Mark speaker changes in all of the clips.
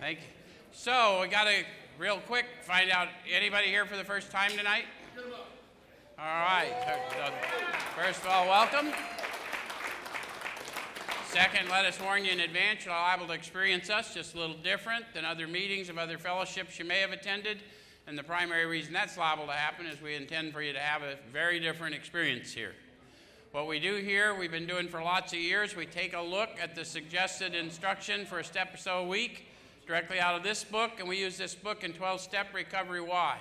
Speaker 1: Thank you. So we got to real quick find out anybody here for the first time tonight. All right. First of all, welcome. Second, let us warn you in advance you're liable to experience us just a little different than other meetings of other fellowships you may have attended. And the primary reason that's liable to happen is we intend for you to have a very different experience here. What we do here, we've been doing for lots of years, we take a look at the suggested instruction for a step or so a week directly out of this book, and we use this book in 12 Step Recovery Why?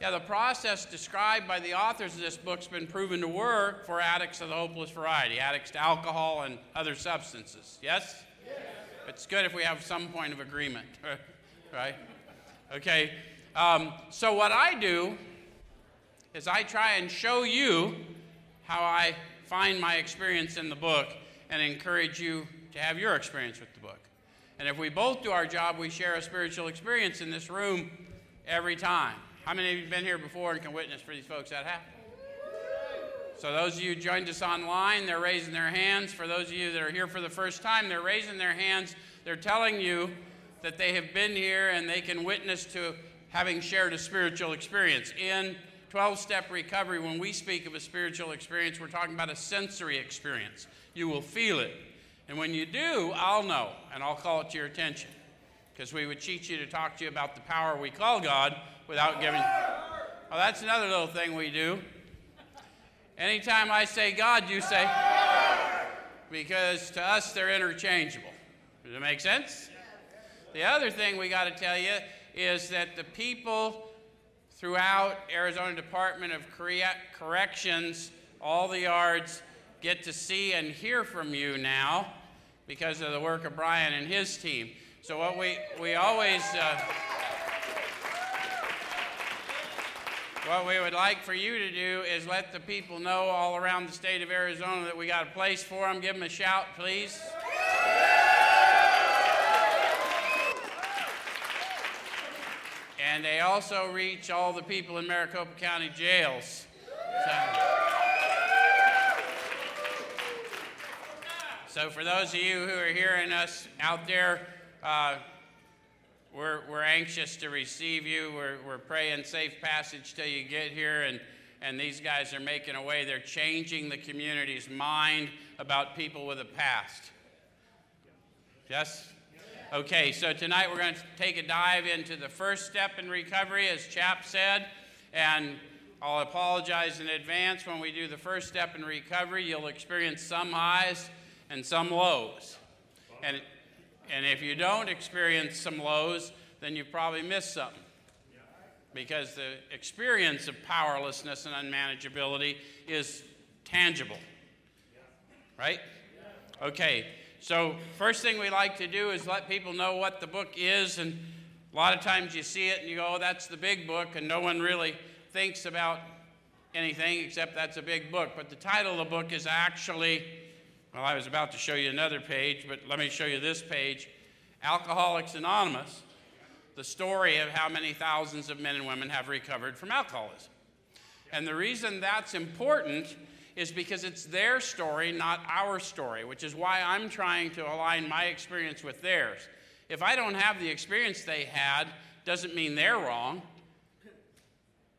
Speaker 1: Yeah, the process described by the authors of this book's been proven to work for addicts of the hopeless variety, addicts to alcohol and other substances. Yes? yes. It's good if we have some point of agreement, right? Okay. Um, so what I do is I try and show you how I find my experience in the book and encourage you to have your experience with the book. And if we both do our job, we share a spiritual experience in this room every time. How many of you have been here before and can witness for these folks that happen? So those of you who joined us online, they're raising their hands. For those of you that are here for the first time, they're raising their hands. They're telling you that they have been here and they can witness to having shared a spiritual experience. In 12 step recovery, when we speak of a spiritual experience, we're talking about a sensory experience. You will feel it. And when you do, I'll know and I'll call it to your attention. Because we would teach you to talk to you about the power we call God without giving. Well, that's another little thing we do. Anytime I say God, you say, because to us they're interchangeable. Does it make sense? The other thing we got to tell you is that the people throughout Arizona Department of Corrections, all the yards, get to see and hear from you now because of the work of Brian and his team. So what we, we always... Uh, What we would like for you to do is let the people know all around the state of Arizona that we got a place for them. Give them a shout, please. And they also reach all the people in Maricopa County jails. So, so for those of you who are hearing us out there, uh, we're, we're anxious to receive you. We're, we're praying safe passage till you get here. And, and these guys are making a way. They're changing the community's mind about people with a past. Yes? Okay, so tonight we're going to take a dive into the first step in recovery, as Chap said. And I'll apologize in advance. When we do the first step in recovery, you'll experience some highs and some lows. And and if you don't experience some lows, then you've probably missed something. Because the experience of powerlessness and unmanageability is tangible. Right? Okay, so first thing we like to do is let people know what the book is. And a lot of times you see it and you go, oh, that's the big book, and no one really thinks about anything except that's a big book. But the title of the book is actually well, I was about to show you another page, but let me show you this page Alcoholics Anonymous, the story of how many thousands of men and women have recovered from alcoholism. And the reason that's important is because it's their story, not our story, which is why I'm trying to align my experience with theirs. If I don't have the experience they had, doesn't mean they're wrong.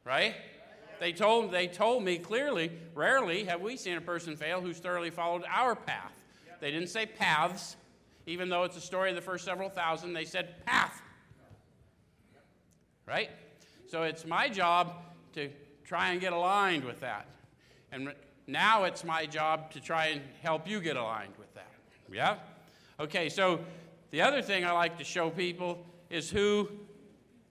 Speaker 1: Right? They told, they told me clearly, rarely have we seen a person fail who's thoroughly followed our path. They didn't say paths, even though it's a story of the first several thousand, they said path. Right? So it's my job to try and get aligned with that. And now it's my job to try and help you get aligned with that. Yeah? Okay, so the other thing I like to show people is who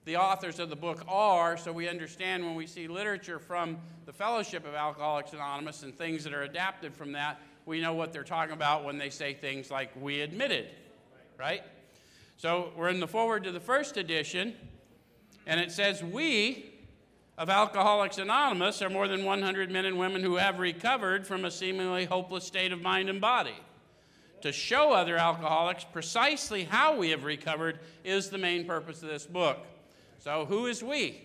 Speaker 1: the authors of the book are, so we understand when we see literature from the Fellowship of Alcoholics Anonymous and things that are adapted from that, we know what they're talking about when they say things like, we admitted, right? So we're in the forward to the first edition, and it says, We of Alcoholics Anonymous are more than 100 men and women who have recovered from a seemingly hopeless state of mind and body. To show other alcoholics precisely how we have recovered is the main purpose of this book. So, who is we?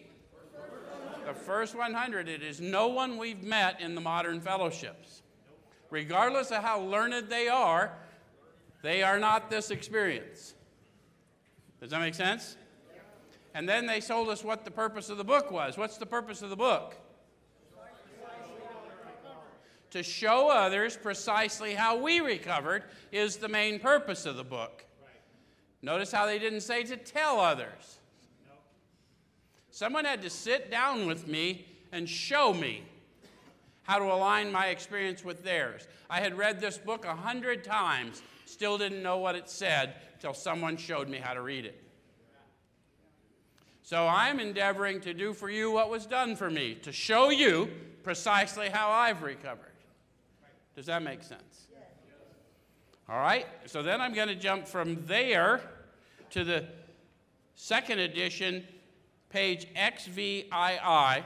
Speaker 1: The first 100. It is no one we've met in the modern fellowships. Regardless of how learned they are, they are not this experience. Does that make sense? And then they told us what the purpose of the book was. What's the purpose of the book? To show others precisely how we recovered is the main purpose of the book. Notice how they didn't say to tell others. Someone had to sit down with me and show me how to align my experience with theirs. I had read this book a hundred times, still didn't know what it said until someone showed me how to read it. So I'm endeavoring to do for you what was done for me, to show you precisely how I've recovered. Does that make sense? All right, so then I'm going to jump from there to the second edition, page XVI.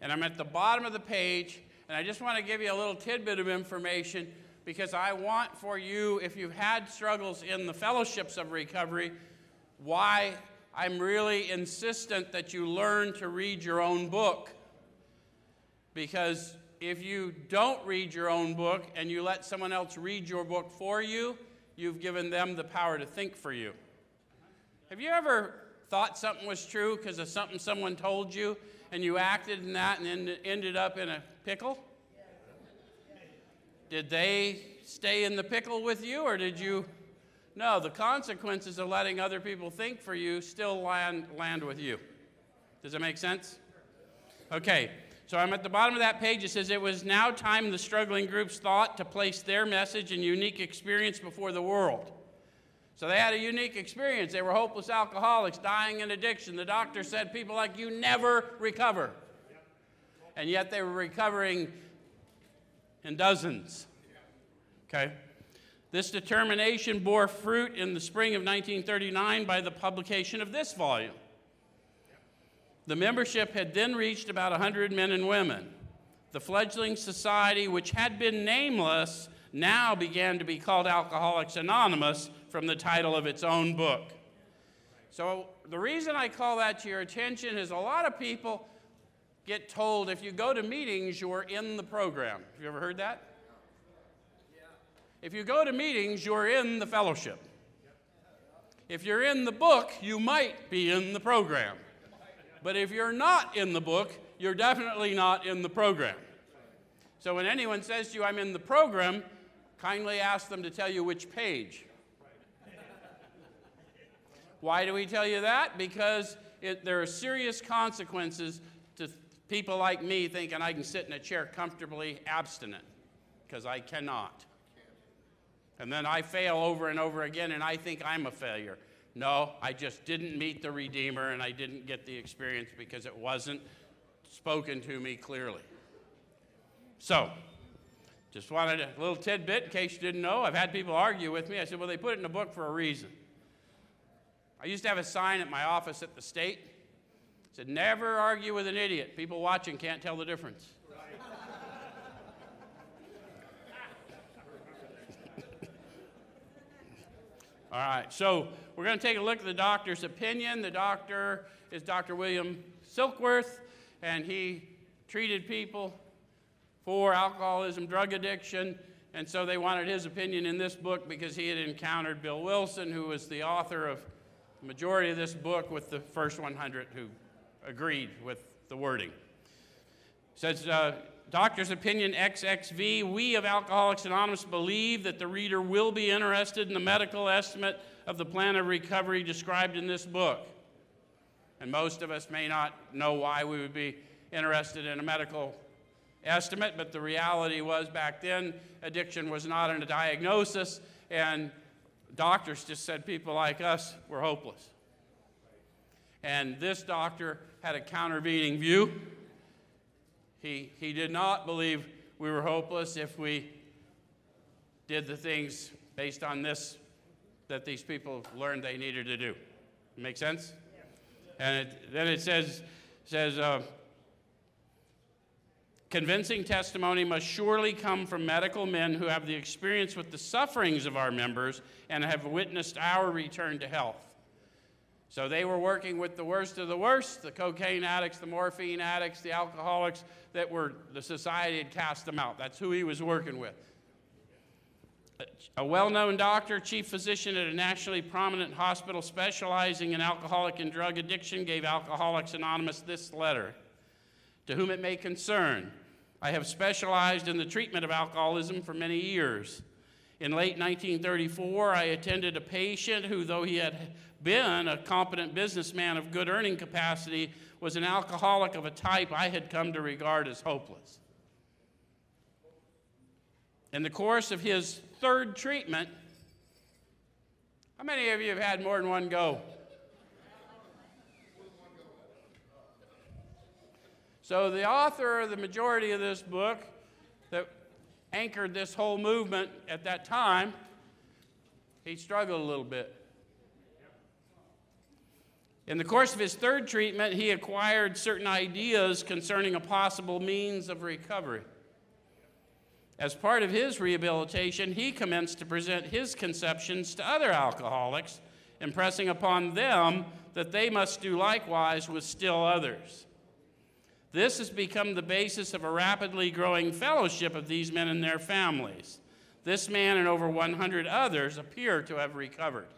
Speaker 1: And I'm at the bottom of the page, and I just want to give you a little tidbit of information because I want for you, if you've had struggles in the fellowships of recovery, why I'm really insistent that you learn to read your own book. Because if you don't read your own book and you let someone else read your book for you, you've given them the power to think for you. Have you ever thought something was true because of something someone told you and you acted in that and then ended up in a pickle? Did they stay in the pickle with you or did you? No, the consequences of letting other people think for you still land, land with you. Does that make sense? Okay, so I'm at the bottom of that page. It says, It was now time the struggling groups thought to place their message and unique experience before the world. So they had a unique experience. They were hopeless alcoholics, dying in addiction. The doctor said people like you never recover. And yet they were recovering in dozens. Okay? This determination bore fruit in the spring of 1939 by the publication of this volume. The membership had then reached about 100 men and women. The fledgling society, which had been nameless, now began to be called Alcoholics Anonymous from the title of its own book. So, the reason I call that to your attention is a lot of people get told if you go to meetings, you're in the program. Have you ever heard that? If you go to meetings, you're in the fellowship. If you're in the book, you might be in the program. But if you're not in the book, you're definitely not in the program. So when anyone says to you, I'm in the program, kindly ask them to tell you which page. Why do we tell you that? Because it, there are serious consequences to people like me thinking I can sit in a chair comfortably abstinent, because I cannot. And then I fail over and over again, and I think I'm a failure. No, I just didn't meet the Redeemer, and I didn't get the experience because it wasn't spoken to me clearly. So, just wanted a little tidbit in case you didn't know. I've had people argue with me. I said, well, they put it in a book for a reason. I used to have a sign at my office at the state. It said, never argue with an idiot. People watching can't tell the difference. All right, so we're going to take a look at the doctor's opinion. The doctor is Dr. William Silkworth, and he treated people for alcoholism, drug addiction, and so they wanted his opinion in this book because he had encountered Bill Wilson, who was the author of the majority of this book, with the first 100 who agreed with the wording. says, uh, Doctor's Opinion XXV, we of Alcoholics Anonymous believe that the reader will be interested in the medical estimate of the plan of recovery described in this book. And most of us may not know why we would be interested in a medical estimate, but the reality was back then addiction was not in a diagnosis, and doctors just said people like us were hopeless. And this doctor had a countervening view. He, he did not believe we were hopeless if we did the things based on this that these people learned they needed to do. Make sense? And it, then it says, says uh, convincing testimony must surely come from medical men who have the experience with the sufferings of our members and have witnessed our return to health. So they were working with the worst of the worst the cocaine addicts, the morphine addicts, the alcoholics that were, the society had cast them out. That's who he was working with. A well known doctor, chief physician at a nationally prominent hospital specializing in alcoholic and drug addiction, gave Alcoholics Anonymous this letter To whom it may concern, I have specialized in the treatment of alcoholism for many years. In late 1934, I attended a patient who, though he had been a competent businessman of good earning capacity, was an alcoholic of a type I had come to regard as hopeless. In the course of his third treatment, how many of you have had more than one go? So, the author of the majority of this book that anchored this whole movement at that time, he struggled a little bit. In the course of his third treatment, he acquired certain ideas concerning a possible means of recovery. As part of his rehabilitation, he commenced to present his conceptions to other alcoholics, impressing upon them that they must do likewise with still others. This has become the basis of a rapidly growing fellowship of these men and their families. This man and over 100 others appear to have recovered.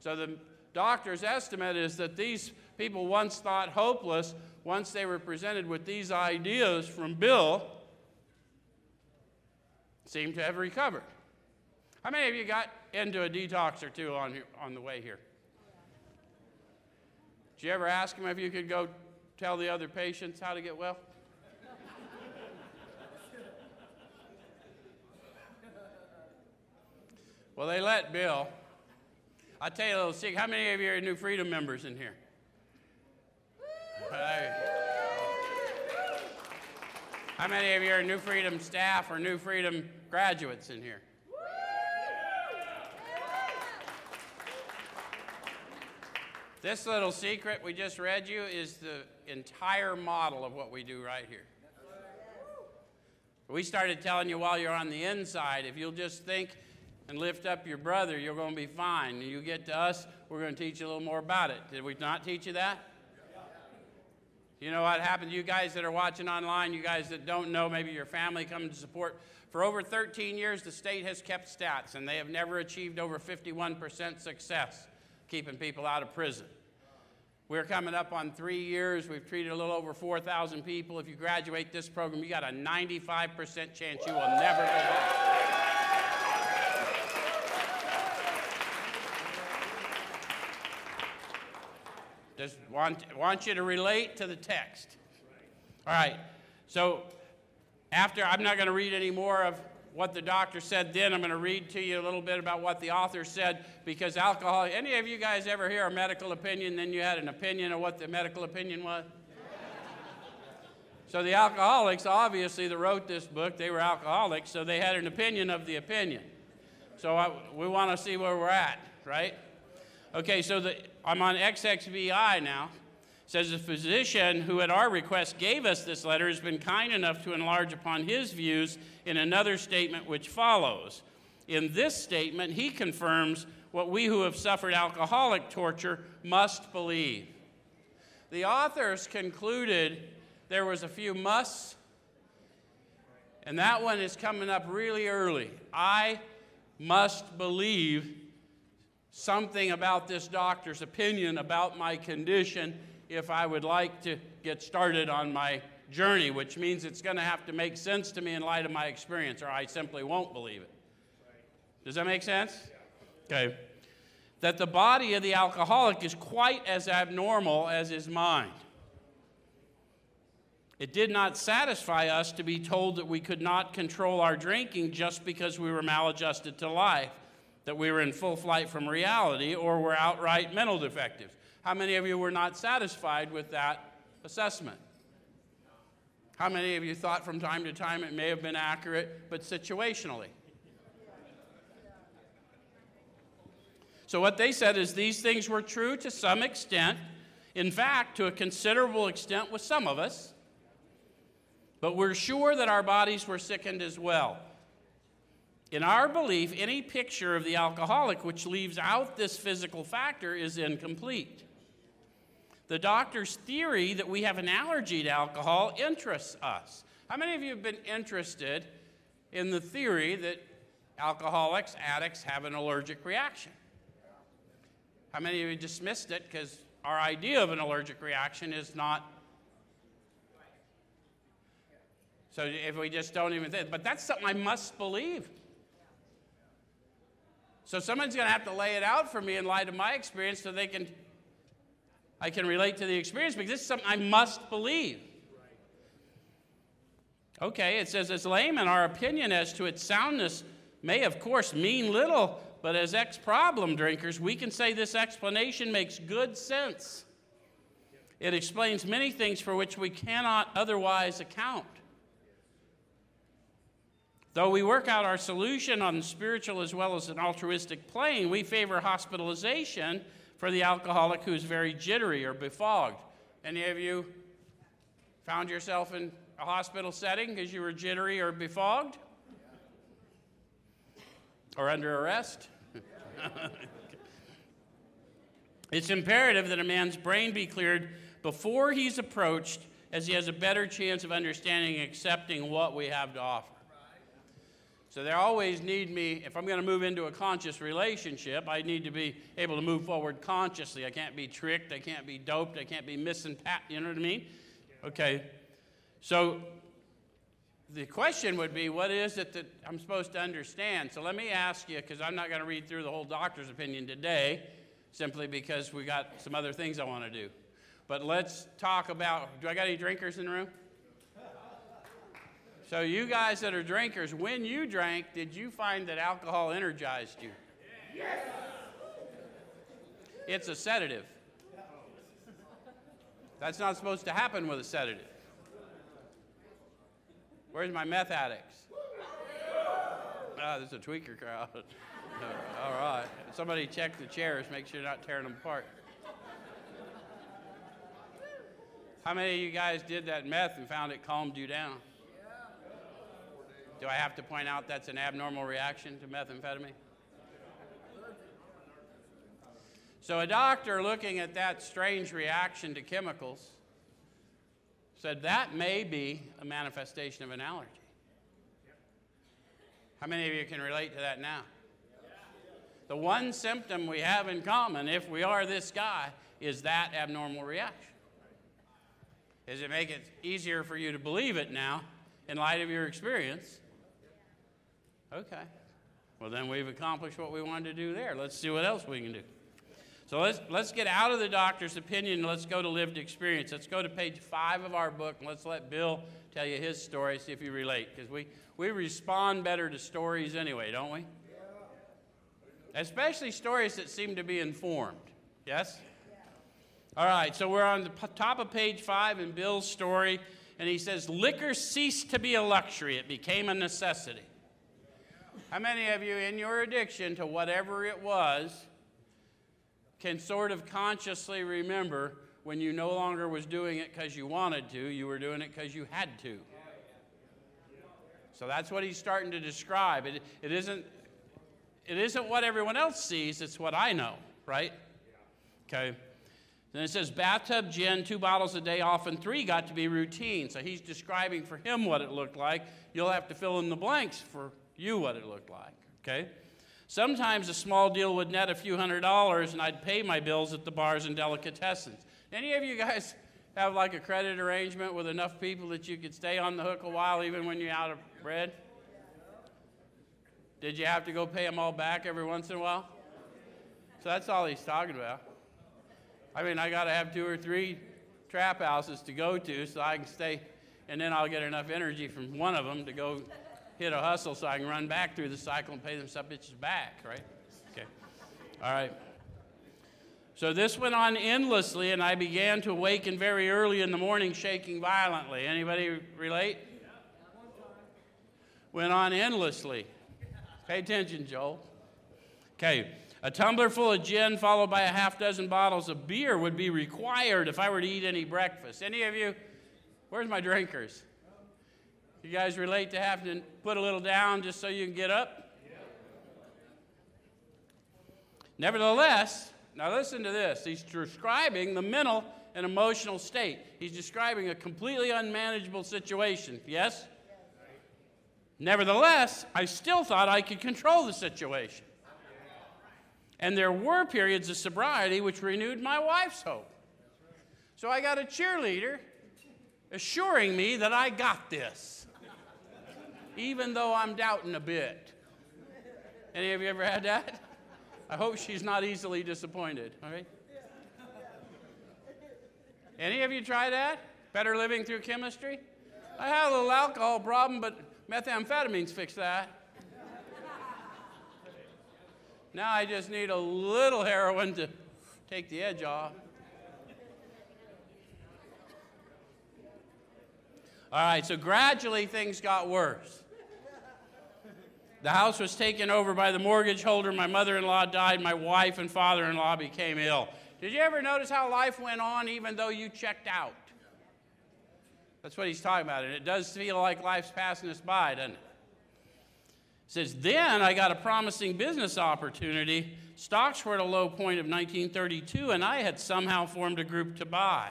Speaker 1: So the doctor's estimate is that these people once thought hopeless, once they were presented with these ideas from Bill, seem to have recovered. How many of you got into a detox or two on, on the way here? Did you ever ask him if you could go tell the other patients how to get well? well, they let Bill. I'll tell you a little secret. How many of you are New Freedom members in here? How many of you are New Freedom staff or New Freedom graduates in here? This little secret we just read you is the entire model of what we do right here. We started telling you while you're on the inside, if you'll just think and lift up your brother, you're going to be fine. You get to us, we're going to teach you a little more about it. Did we not teach you that? You know what happened? To you guys that are watching online, you guys that don't know, maybe your family coming to support. For over 13 years, the state has kept stats, and they have never achieved over 51% success keeping people out of prison. We're coming up on three years. We've treated a little over 4,000 people. If you graduate this program, you got a 95% chance you will never go back. Just want, want you to relate to the text. All right. So, after, I'm not going to read any more of what the doctor said then. I'm going to read to you a little bit about what the author said because alcohol. Any of you guys ever hear a medical opinion, then you had an opinion of what the medical opinion was? so, the alcoholics, obviously, that wrote this book, they were alcoholics, so they had an opinion of the opinion. So, I, we want to see where we're at, right? Okay, so the, I'm on XXVI now. Says the physician who, at our request, gave us this letter has been kind enough to enlarge upon his views in another statement which follows. In this statement, he confirms what we who have suffered alcoholic torture must believe. The authors concluded there was a few musts, and that one is coming up really early. I must believe something about this doctor's opinion about my condition if I would like to get started on my journey, which means it's going to have to make sense to me in light of my experience, or I simply won't believe it. Does that make sense? Okay. That the body of the alcoholic is quite as abnormal as his mind. It did not satisfy us to be told that we could not control our drinking just because we were maladjusted to life that we were in full flight from reality or were outright mental defective. How many of you were not satisfied with that assessment? How many of you thought from time to time it may have been accurate, but situationally? So, what they said is these things were true to some extent, in fact, to a considerable extent with some of us, but we're sure that our bodies were sickened as well. In our belief, any picture of the alcoholic which leaves out this physical factor is incomplete. The doctor's theory that we have an allergy to alcohol interests us. How many of you have been interested in the theory that alcoholics, addicts have an allergic reaction. How many of you dismissed it because our idea of an allergic reaction is not. So if we just don't even think, but that's something I must believe. So someone's going to have to lay it out for me in light of my experience so they can I can relate to the experience because this is something I must believe. Okay, it says, as laymen, our opinion as to its soundness may, of course, mean little, but as ex problem drinkers, we can say this explanation makes good sense. It explains many things for which we cannot otherwise account. Though we work out our solution on the spiritual as well as an altruistic plane, we favor hospitalization for the alcoholic who's very jittery or befogged. Any of you found yourself in a hospital setting because you were jittery or befogged? Or under arrest? it's imperative that a man's brain be cleared before he's approached, as he has a better chance of understanding and accepting what we have to offer. So they always need me, if I'm going to move into a conscious relationship, I need to be able to move forward consciously. I can't be tricked, I can't be doped, I can't be missing pat, you know what I mean? Okay. So the question would be, what is it that I'm supposed to understand? So let me ask you, because I'm not going to read through the whole doctor's opinion today, simply because we got some other things I want to do. But let's talk about do I got any drinkers in the room? So, you guys that are drinkers, when you drank, did you find that alcohol energized you? Yes. It's a sedative. That's not supposed to happen with a sedative. Where's my meth addicts? Ah, there's a tweaker crowd. All right. Somebody check the chairs, make sure you're not tearing them apart. How many of you guys did that meth and found it calmed you down? Do I have to point out that's an abnormal reaction to methamphetamine? So, a doctor looking at that strange reaction to chemicals said that may be a manifestation of an allergy. How many of you can relate to that now? The one symptom we have in common, if we are this guy, is that abnormal reaction. Does it make it easier for you to believe it now in light of your experience? Okay. Well, then we've accomplished what we wanted to do there. Let's see what else we can do. So let's, let's get out of the doctor's opinion and let's go to lived experience. Let's go to page five of our book and let's let Bill tell you his story, see if you relate. Because we, we respond better to stories anyway, don't we? Especially stories that seem to be informed. Yes? All right, so we're on the top of page five in Bill's story, and he says, Liquor ceased to be a luxury, it became a necessity. How many of you, in your addiction to whatever it was, can sort of consciously remember when you no longer was doing it because you wanted to, you were doing it because you had to? So that's what he's starting to describe. It, it, isn't, it isn't what everyone else sees, it's what I know, right? Okay. Then it says bathtub gin, two bottles a day, often three, got to be routine. So he's describing for him what it looked like. You'll have to fill in the blanks for you what it looked like, okay? Sometimes a small deal would net a few hundred dollars and I'd pay my bills at the bars and delicatessens. Any of you guys have like a credit arrangement with enough people that you could stay on the hook a while even when you're out of bread? Did you have to go pay them all back every once in a while? So that's all he's talking about. I mean, I got to have two or three trap houses to go to so I can stay, and then I'll get enough energy from one of them to go hit a hustle so I can run back through the cycle and pay them some bitches back, right? Okay. All right. So this went on endlessly, and I began to awaken very early in the morning, shaking violently. Anybody relate? Went on endlessly. Pay attention, Joel. Okay. A tumbler full of gin, followed by a half dozen bottles of beer, would be required if I were to eat any breakfast. Any of you? Where's my drinkers? You guys relate to having to put a little down just so you can get up? Nevertheless, now listen to this. He's describing the mental and emotional state. He's describing a completely unmanageable situation. Yes? Nevertheless, I still thought I could control the situation. And there were periods of sobriety which renewed my wife's hope. So I got a cheerleader assuring me that I got this, even though I'm doubting a bit. Any of you ever had that? I hope she's not easily disappointed, all right? Any of you try that? Better living through chemistry? I had a little alcohol problem, but methamphetamines fix that. Now I just need a little heroin to take the edge off. All right, so gradually things got worse. The house was taken over by the mortgage holder. My mother in law died. My wife and father in law became ill. Did you ever notice how life went on even though you checked out? That's what he's talking about. And it does feel like life's passing us by, doesn't it? Says, Then I got a promising business opportunity. Stocks were at a low point of 1932, and I had somehow formed a group to buy.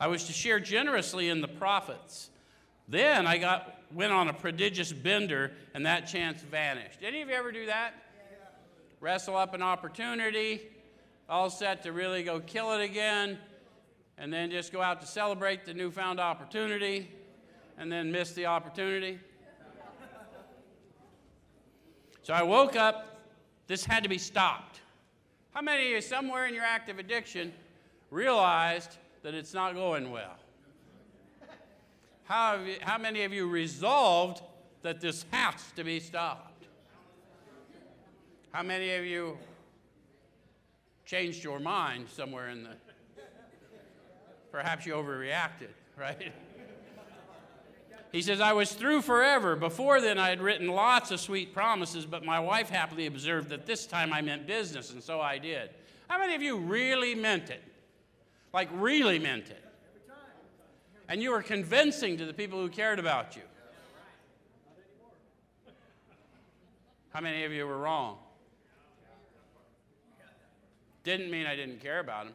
Speaker 1: I was to share generously in the profits. Then I got, went on a prodigious bender, and that chance vanished. Any of you ever do that? Wrestle up an opportunity, all set to really go kill it again, and then just go out to celebrate the newfound opportunity, and then miss the opportunity. So I woke up, this had to be stopped. How many of you, somewhere in your active addiction, realized that it's not going well? How, you, how many of you resolved that this has to be stopped? How many of you changed your mind somewhere in the. Perhaps you overreacted, right? He says, I was through forever. Before then, I had written lots of sweet promises, but my wife happily observed that this time I meant business, and so I did. How many of you really meant it? Like, really meant it? And you were convincing to the people who cared about you. How many of you were wrong? Didn't mean I didn't care about them.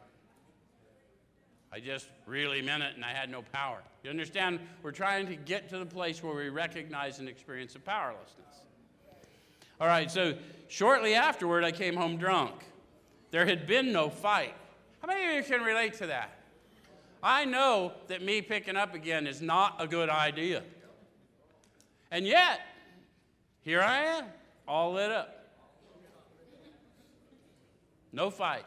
Speaker 1: I just really meant it and I had no power. You understand? We're trying to get to the place where we recognize an experience of powerlessness. All right, so shortly afterward, I came home drunk. There had been no fight. How many of you can relate to that? I know that me picking up again is not a good idea. And yet, here I am, all lit up. No fight.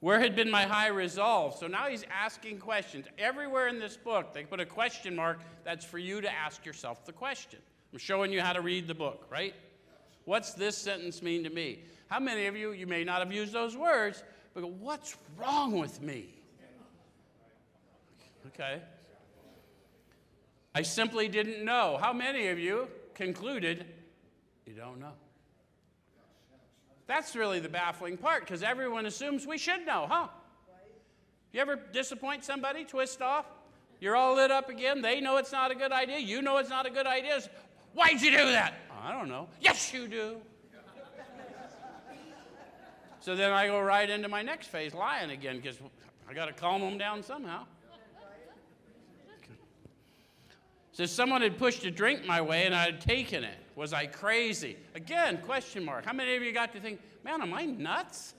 Speaker 1: Where had been my high resolve? So now he's asking questions. Everywhere in this book, they put a question mark that's for you to ask yourself the question. I'm showing you how to read the book, right? What's this sentence mean to me? How many of you, you may not have used those words, but what's wrong with me? Okay. I simply didn't know. How many of you concluded you don't know? That's really the baffling part because everyone assumes we should know, huh? You ever disappoint somebody, twist off? You're all lit up again. They know it's not a good idea. You know it's not a good idea. Why'd you do that? I don't know. Yes, you do. so then I go right into my next phase, lying again, because I got to calm them down somehow. So someone had pushed a drink my way and I had taken it. Was I crazy? Again, question mark. How many of you got to think, man, am I nuts?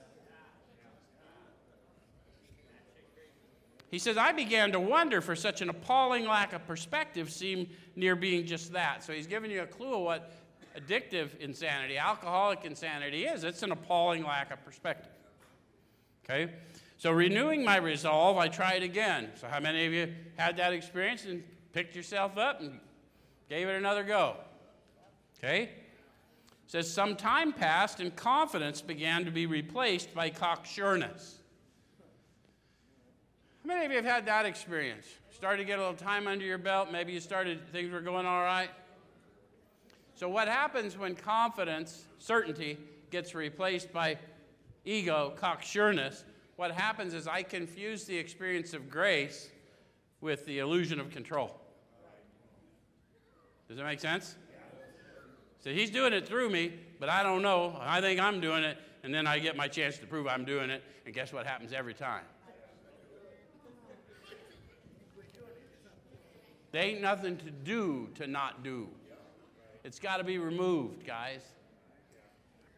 Speaker 1: He says, I began to wonder for such an appalling lack of perspective seemed near being just that. So he's giving you a clue of what addictive insanity, alcoholic insanity is. It's an appalling lack of perspective. Okay? So renewing my resolve, I tried again. So how many of you had that experience and picked yourself up and gave it another go? Okay? It says, Some time passed and confidence began to be replaced by cocksureness. How many of you have had that experience? Started to get a little time under your belt, maybe you started, things were going all right. So, what happens when confidence, certainty, gets replaced by ego, cocksureness? What happens is I confuse the experience of grace with the illusion of control. Does that make sense? So he's doing it through me, but I don't know. I think I'm doing it, and then I get my chance to prove I'm doing it, and guess what happens every time? There ain't nothing to do to not do. It's got to be removed, guys.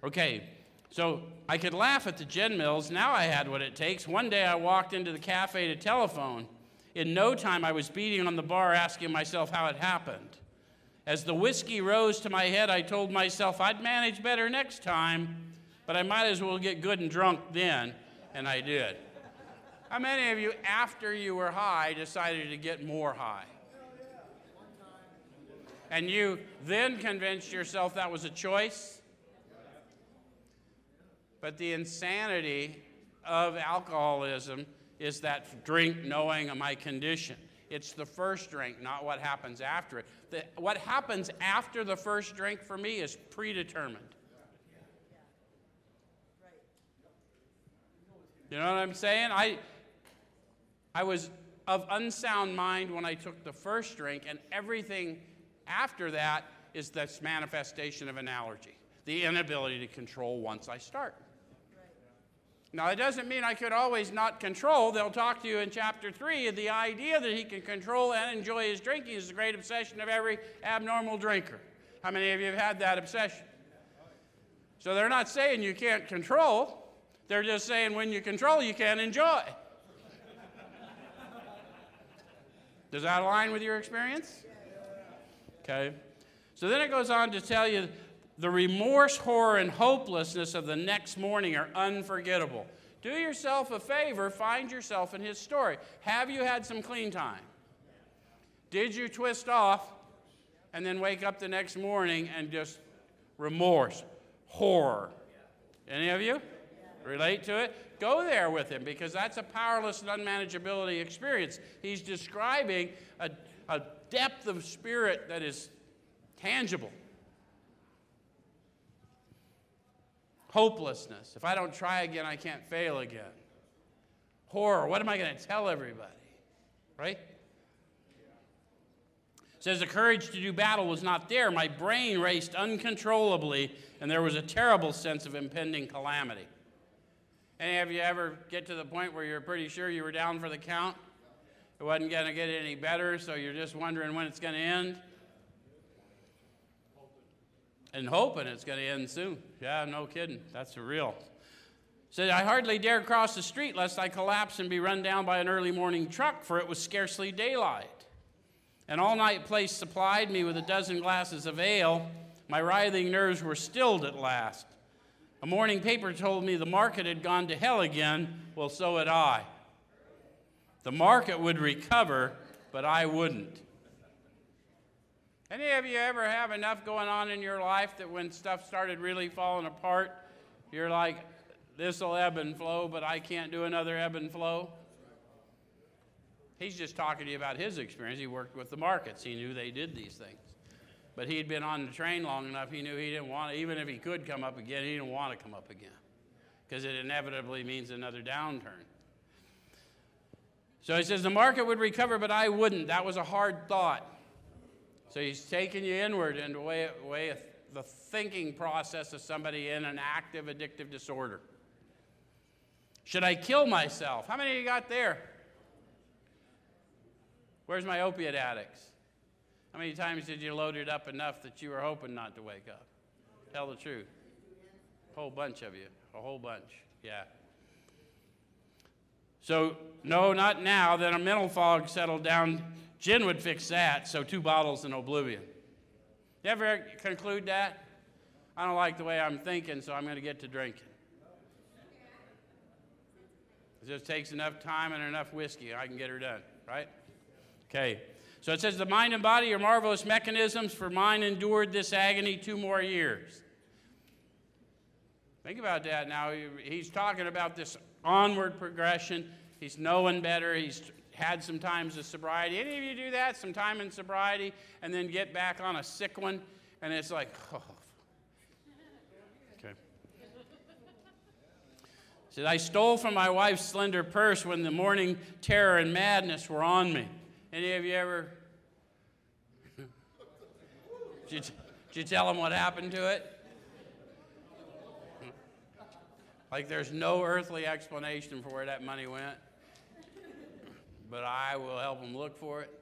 Speaker 1: Okay, so I could laugh at the gin mills. Now I had what it takes. One day I walked into the cafe to telephone. In no time, I was beating on the bar, asking myself how it happened. As the whiskey rose to my head, I told myself I'd manage better next time, but I might as well get good and drunk then, and I did. How many of you, after you were high, decided to get more high? And you then convinced yourself that was a choice? But the insanity of alcoholism is that drink knowing my condition. It's the first drink, not what happens after it. The, what happens after the first drink for me is predetermined. You know what I'm saying? I, I was of unsound mind when I took the first drink, and everything after that is this manifestation of an allergy, the inability to control once I start. Now, it doesn't mean I could always not control. They'll talk to you in chapter 3 the idea that he can control and enjoy his drinking is the great obsession of every abnormal drinker. How many of you have had that obsession? So they're not saying you can't control, they're just saying when you control, you can't enjoy. Does that align with your experience? Okay. So then it goes on to tell you the remorse, horror, and hopelessness of the next morning are unforgettable. Do yourself a favor, find yourself in his story. Have you had some clean time? Did you twist off and then wake up the next morning and just remorse, horror? Any of you relate to it? Go there with him because that's a powerless and unmanageability experience. He's describing a, a depth of spirit that is tangible. Hopelessness. If I don't try again, I can't fail again. Horror. What am I going to tell everybody? Right? says the courage to do battle was not there. My brain raced uncontrollably, and there was a terrible sense of impending calamity. Any of you ever get to the point where you're pretty sure you were down for the count? It wasn't going to get any better, so you're just wondering when it's going to end? And hoping it's going to end soon. Yeah, no kidding. That's real. Said, I hardly dared cross the street lest I collapse and be run down by an early morning truck, for it was scarcely daylight. An all night place supplied me with a dozen glasses of ale. My writhing nerves were stilled at last. A morning paper told me the market had gone to hell again. Well, so had I. The market would recover, but I wouldn't. Any of you ever have enough going on in your life that when stuff started really falling apart, you're like, this will ebb and flow, but I can't do another ebb and flow? He's just talking to you about his experience. He worked with the markets, he knew they did these things. But he'd been on the train long enough, he knew he didn't want to, even if he could come up again, he didn't want to come up again because it inevitably means another downturn. So he says, The market would recover, but I wouldn't. That was a hard thought. So he's taking you inward into way, way of the thinking process of somebody in an active addictive disorder. Should I kill myself? How many of you got there? Where's my opiate addicts? How many times did you load it up enough that you were hoping not to wake up? Tell the truth. A whole bunch of you. A whole bunch. Yeah. So, no, not now. Then a mental fog settled down Gin would fix that, so two bottles in oblivion. You ever conclude that? I don't like the way I'm thinking, so I'm going to get to drinking. It just takes enough time and enough whiskey. I can get her done, right? Okay. So it says, The mind and body are marvelous mechanisms, for mine endured this agony two more years. Think about that now. He's talking about this onward progression. He's knowing better. He's had some times of sobriety. Any of you do that? Some time in sobriety and then get back on a sick one and it's like, oh. Okay. Said, I stole from my wife's slender purse when the morning terror and madness were on me. Any of you ever? did, you, did you tell them what happened to it? Like there's no earthly explanation for where that money went but I will help them look for it.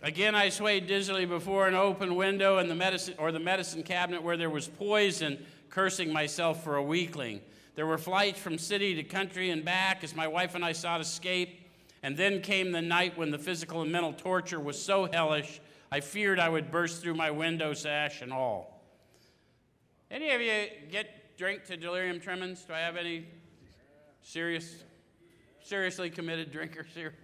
Speaker 1: Again, I swayed dizzily before an open window in the medicine, or the medicine cabinet where there was poison, cursing myself for a weakling. There were flights from city to country and back as my wife and I sought escape. And then came the night when the physical and mental torture was so hellish, I feared I would burst through my window sash and all. Any of you get drink to delirium tremens? Do I have any serious, seriously committed drinkers here?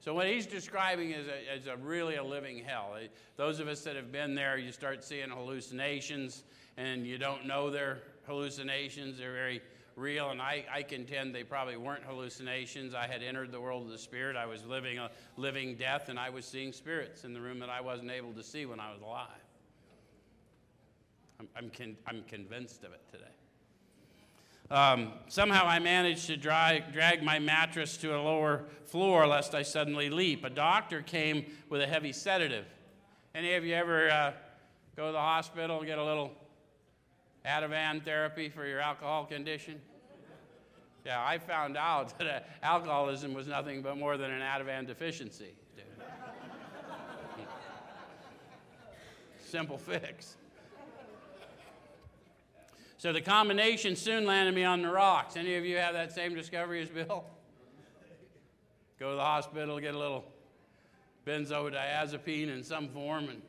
Speaker 1: So what he's describing is a, is a really a living hell. Those of us that have been there, you start seeing hallucinations, and you don't know they're hallucinations. They're very real, and I, I contend they probably weren't hallucinations. I had entered the world of the spirit. I was living a living death, and I was seeing spirits in the room that I wasn't able to see when I was alive. I'm, I'm, con- I'm convinced of it today. Um, somehow I managed to dry, drag my mattress to a lower floor lest I suddenly leap. A doctor came with a heavy sedative. Any of you ever uh, go to the hospital and get a little Ativan therapy for your alcohol condition? Yeah, I found out that uh, alcoholism was nothing but more than an Ativan deficiency. Simple fix. So the combination soon landed me on the rocks. Any of you have that same discovery as Bill? Go to the hospital, get a little benzodiazepine in some form, and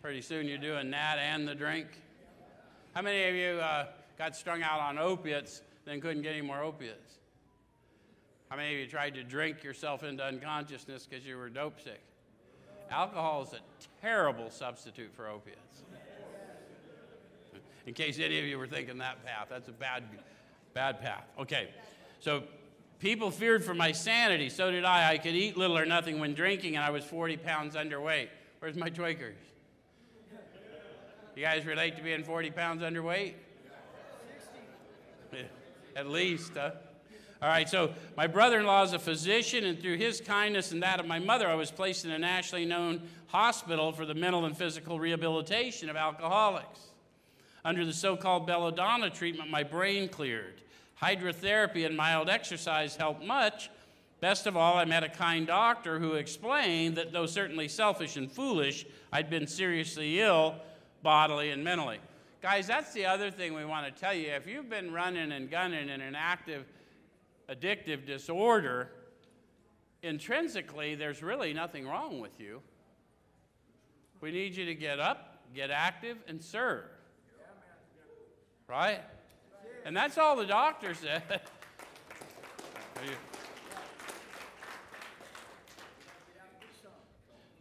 Speaker 1: pretty soon you're doing that and the drink. How many of you uh, got strung out on opiates, then couldn't get any more opiates? How many of you tried to drink yourself into unconsciousness because you were dope sick? Alcohol is a terrible substitute for opiates in case any of you were thinking that path. That's a bad, bad path. Okay, so people feared for my sanity. So did I. I could eat little or nothing when drinking, and I was 40 pounds underweight. Where's my Twakers? You guys relate to being 40 pounds underweight? At least, huh? All right, so my brother in law is a physician, and through his kindness and that of my mother, I was placed in a nationally known hospital for the mental and physical rehabilitation of alcoholics. Under the so called belladonna treatment, my brain cleared. Hydrotherapy and mild exercise helped much. Best of all, I met a kind doctor who explained that though certainly selfish and foolish, I'd been seriously ill bodily and mentally. Guys, that's the other thing we want to tell you. If you've been running and gunning in an active addictive disorder, intrinsically, there's really nothing wrong with you. We need you to get up, get active, and serve right? And that's all the doctor said.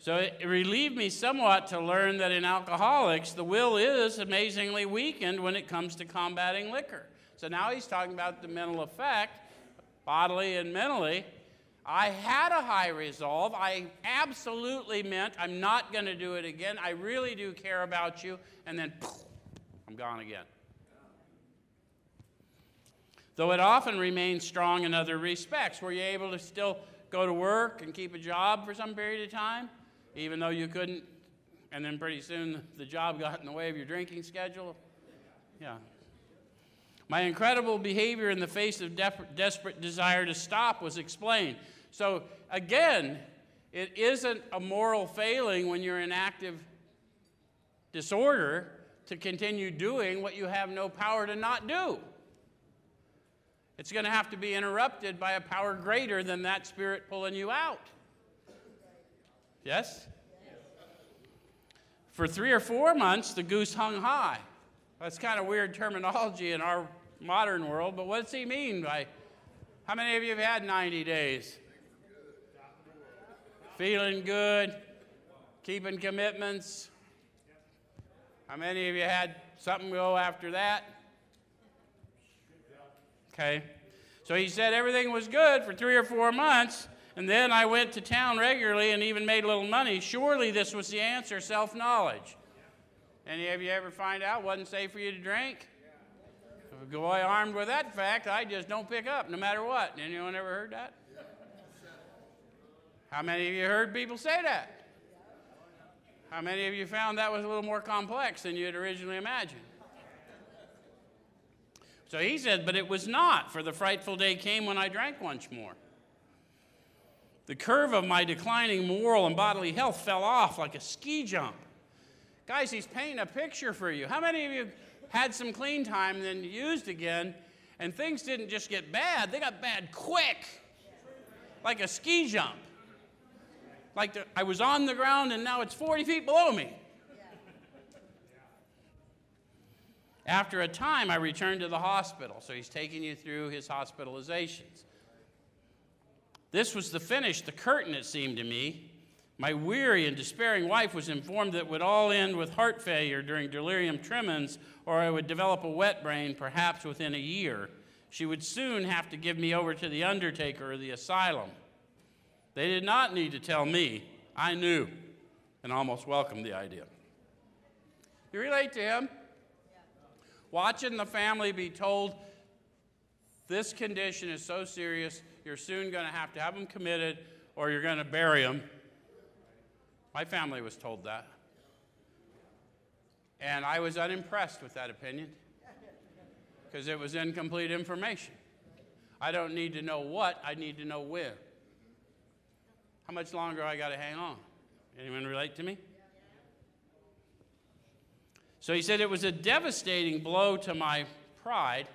Speaker 1: So it relieved me somewhat to learn that in alcoholics, the will is amazingly weakened when it comes to combating liquor. So now he's talking about the mental effect, bodily and mentally. I had a high resolve. I absolutely meant I'm not going to do it again. I really do care about you. And then poof, I'm gone again though it often remains strong in other respects. Were you able to still go to work and keep a job for some period of time, even though you couldn't? And then pretty soon the job got in the way of your drinking schedule? Yeah. My incredible behavior in the face of desperate desire to stop was explained. So, again, it isn't a moral failing when you're in active disorder to continue doing what you have no power to not do. It's going to have to be interrupted by a power greater than that spirit pulling you out. Yes? For three or four months, the goose hung high. That's kind of weird terminology in our modern world, but what does he mean by how many of you have had 90 days? Feeling good, keeping commitments. How many of you had something go after that? Okay? So he said everything was good for three or four months, and then I went to town regularly and even made a little money. Surely this was the answer self knowledge. Any of you ever find out wasn't safe for you to drink? If a boy armed with that fact, I just don't pick up no matter what. Anyone ever heard that? How many of you heard people say that? How many of you found that was a little more complex than you had originally imagined? So he said, But it was not, for the frightful day came when I drank once more. The curve of my declining moral and bodily health fell off like a ski jump. Guys, he's painting a picture for you. How many of you had some clean time, then used again, and things didn't just get bad, they got bad quick, like a ski jump. Like the, I was on the ground and now it's 40 feet below me. After a time, I returned to the hospital. So he's taking you through his hospitalizations. This was the finish, the curtain, it seemed to me. My weary and despairing wife was informed that it would all end with heart failure during delirium tremens, or I would develop a wet brain perhaps within a year. She would soon have to give me over to the undertaker or the asylum. They did not need to tell me. I knew and almost welcomed the idea. You relate to him? Watching the family be told this condition is so serious, you're soon going to have to have them committed or you're going to bury them my family was told that. And I was unimpressed with that opinion because it was incomplete information. I don't need to know what, I need to know when. How much longer I got to hang on? Anyone relate to me? So he said it was a devastating blow to my pride.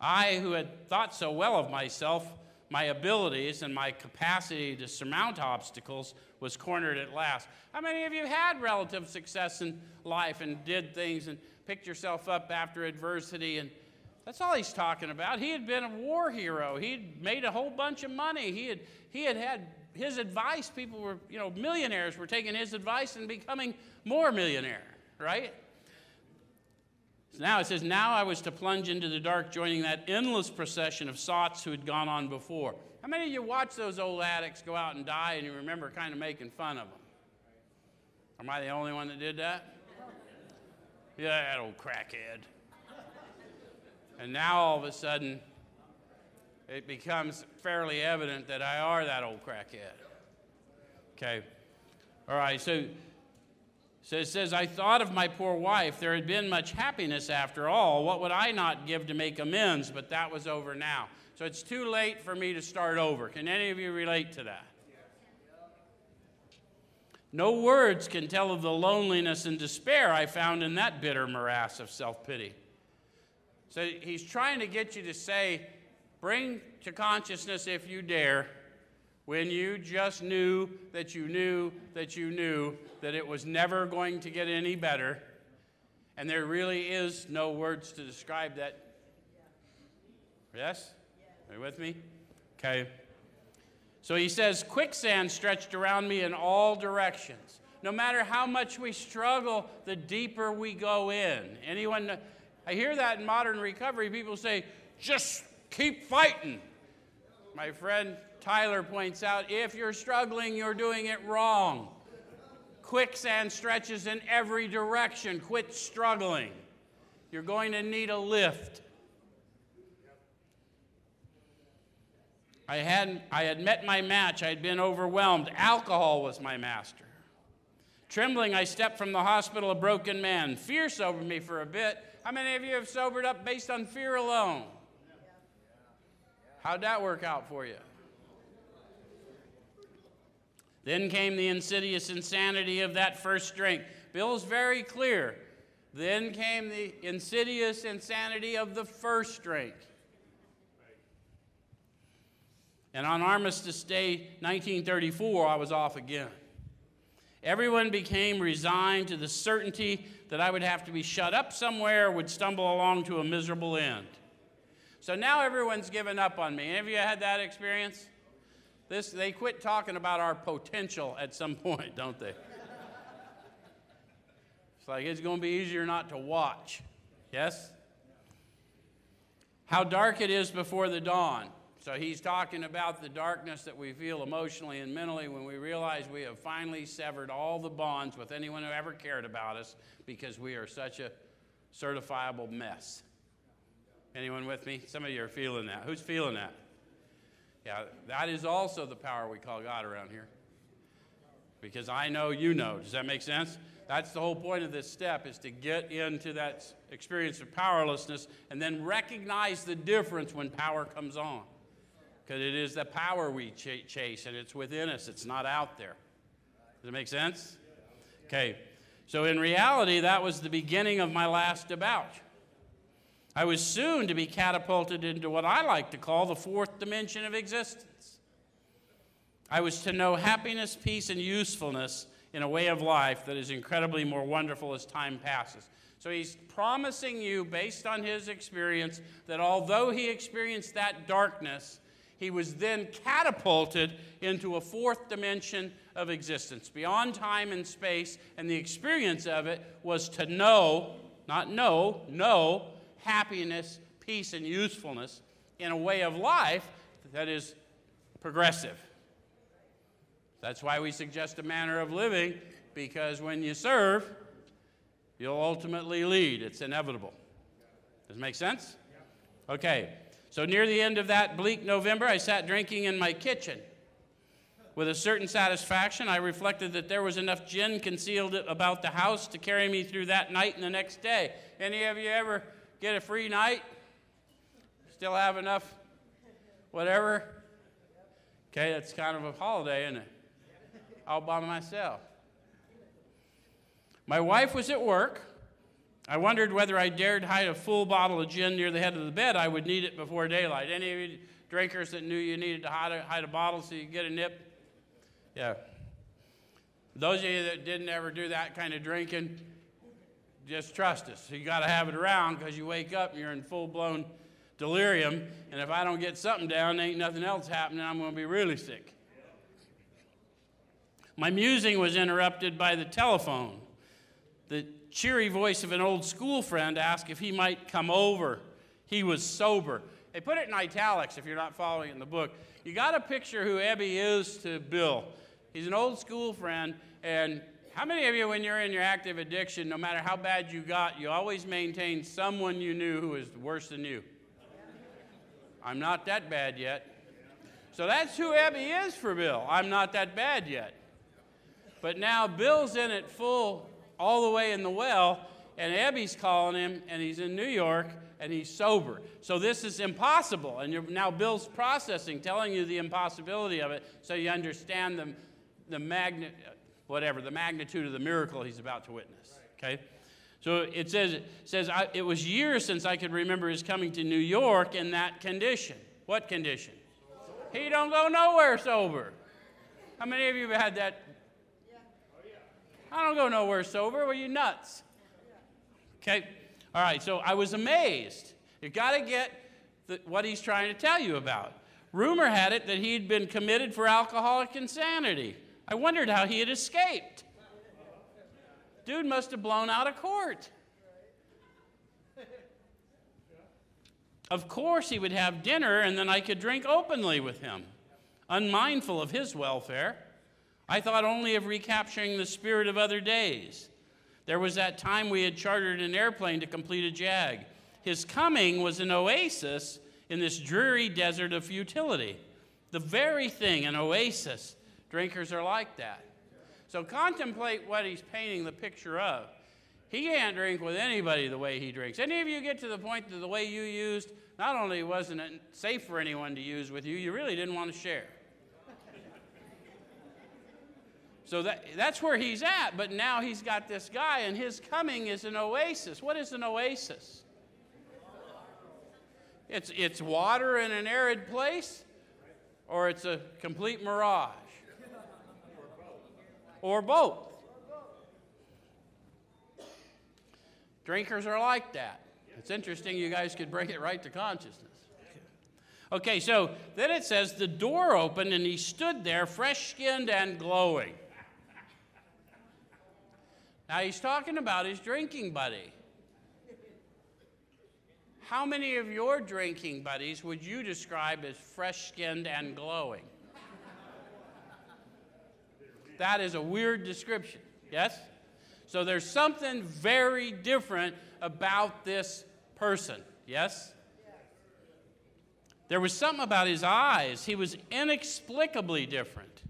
Speaker 1: I, who had thought so well of myself, my abilities, and my capacity to surmount obstacles, was cornered at last. How many of you had relative success in life and did things and picked yourself up after adversity? And that's all he's talking about. He had been a war hero. He'd made a whole bunch of money. He had, he had had his advice. People were, you know, millionaires were taking his advice and becoming more millionaire, right? So now it says, Now I was to plunge into the dark, joining that endless procession of sots who had gone on before. How many of you watch those old addicts go out and die and you remember kind of making fun of them? Am I the only one that did that? Yeah, that old crackhead. And now all of a sudden, it becomes fairly evident that I are that old crackhead. Okay. All right, so, so it says, I thought of my poor wife. There had been much happiness after all. What would I not give to make amends? But that was over now. So it's too late for me to start over. Can any of you relate to that? No words can tell of the loneliness and despair I found in that bitter morass of self pity. So he's trying to get you to say, bring to consciousness, if you dare, when you just knew that you knew that you knew that it was never going to get any better, and there really is no words to describe that. Yes? Are you with me? Okay. So he says, quicksand stretched around me in all directions. No matter how much we struggle, the deeper we go in. Anyone, I hear that in modern recovery. People say, just keep fighting. My friend Tyler points out if you're struggling, you're doing it wrong. Quicksand stretches in every direction. Quit struggling. You're going to need a lift. I had, I had met my match. I had been overwhelmed. Alcohol was my master. Trembling, I stepped from the hospital a broken man. Fear sobered me for a bit. How many of you have sobered up based on fear alone? How'd that work out for you? Then came the insidious insanity of that first drink. Bill's very clear. Then came the insidious insanity of the first drink. And on Armistice Day 1934, I was off again. Everyone became resigned to the certainty that I would have to be shut up somewhere, would stumble along to a miserable end. So now everyone's given up on me. Have you had that experience? This, they quit talking about our potential at some point, don't they? it's like it's going to be easier not to watch. Yes? How dark it is before the dawn. So he's talking about the darkness that we feel emotionally and mentally when we realize we have finally severed all the bonds with anyone who ever cared about us because we are such a certifiable mess. Anyone with me? Some of you are feeling that. Who's feeling that? Yeah, that is also the power we call God around here. Because I know you know. Does that make sense? That's the whole point of this step is to get into that experience of powerlessness and then recognize the difference when power comes on. because it is the power we ch- chase, and it's within us, it's not out there. Does it make sense? Okay, so in reality, that was the beginning of my last debauch. I was soon to be catapulted into what I like to call the fourth dimension of existence. I was to know happiness, peace, and usefulness in a way of life that is incredibly more wonderful as time passes. So he's promising you, based on his experience, that although he experienced that darkness, he was then catapulted into a fourth dimension of existence, beyond time and space, and the experience of it was to know, not know, know happiness, peace, and usefulness in a way of life that is progressive. That's why we suggest a manner of living, because when you serve, you'll ultimately lead. It's inevitable. Does it make sense? Okay. So, near the end of that bleak November, I sat drinking in my kitchen. With a certain satisfaction, I reflected that there was enough gin concealed about the house to carry me through that night and the next day. Any of you ever get a free night? Still have enough, whatever? Okay, that's kind of a holiday, isn't it? All by myself. My wife was at work. I wondered whether I dared hide a full bottle of gin near the head of the bed. I would need it before daylight. Any of you drinkers that knew you needed to hide a, hide a bottle so you get a nip? Yeah. Those of you that didn't ever do that kind of drinking, just trust us. You got to have it around because you wake up and you're in full blown delirium. And if I don't get something down, ain't nothing else happening. I'm going to be really sick. My musing was interrupted by the telephone. The cheery voice of an old school friend asked if he might come over. He was sober. They put it in italics if you're not following in the book. You got to picture who Ebby is to Bill. He's an old school friend, and how many of you, when you're in your active addiction, no matter how bad you got, you always maintain someone you knew who was worse than you? I'm not that bad yet. So that's who Ebby is for Bill. I'm not that bad yet. But now Bill's in it full all the way in the well, and Ebby's calling him, and he's in New York, and he's sober. So this is impossible. And now Bill's processing, telling you the impossibility of it, so you understand the, the magnet, whatever, the magnitude of the miracle he's about to witness. Okay? So it says, it, says I, it was years since I could remember his coming to New York in that condition. What condition? He don't go nowhere sober. How many of you have had that I don't go nowhere sober. Were you nuts? Okay. All right. So I was amazed. You got to get the, what he's trying to tell you about. Rumor had it that he'd been committed for alcoholic insanity. I wondered how he had escaped. Dude must have blown out of court. Of course, he would have dinner, and then I could drink openly with him, unmindful of his welfare. I thought only of recapturing the spirit of other days. There was that time we had chartered an airplane to complete a jag. His coming was an oasis in this dreary desert of futility. The very thing, an oasis. Drinkers are like that. So contemplate what he's painting the picture of. He can't drink with anybody the way he drinks. Any of you get to the point that the way you used, not only wasn't it safe for anyone to use with you, you really didn't want to share. So that, that's where he's at, but now he's got this guy, and his coming is an oasis. What is an oasis? It's, it's water in an arid place, or it's a complete mirage? Or both. Drinkers are like that. It's interesting you guys could bring it right to consciousness. Okay, so then it says the door opened and he stood there, fresh skinned and glowing. Now he's talking about his drinking buddy. How many of your drinking buddies would you describe as fresh skinned and glowing? That is a weird description, yes? So there's something very different about this person, yes? There was something about his eyes. He was inexplicably different.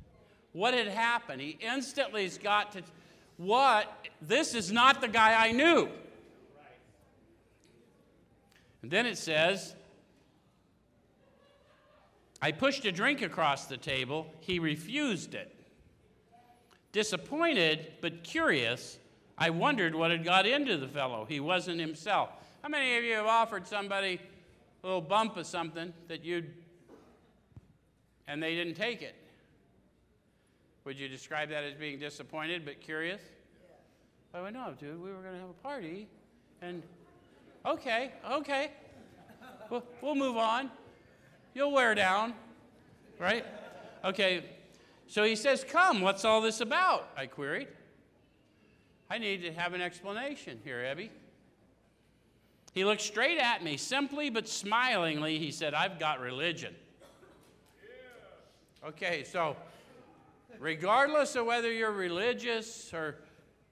Speaker 1: What had happened? He instantly has got to what? This is not the guy I knew. And then it says, I pushed a drink across the table. He refused it. Disappointed but curious, I wondered what had got into the fellow. He wasn't himself. How many of you have offered somebody a little bump of something that you'd, and they didn't take it? Would you describe that as being disappointed but curious? Yeah. Oh, no, dude, we were going to have a party, and okay, okay, we'll, we'll move on. You'll wear down, right? Okay, so he says, Come, what's all this about? I queried. I need to have an explanation here, Ebby. He looked straight at me, simply but smilingly. He said, I've got religion. Okay, so regardless of whether you're religious or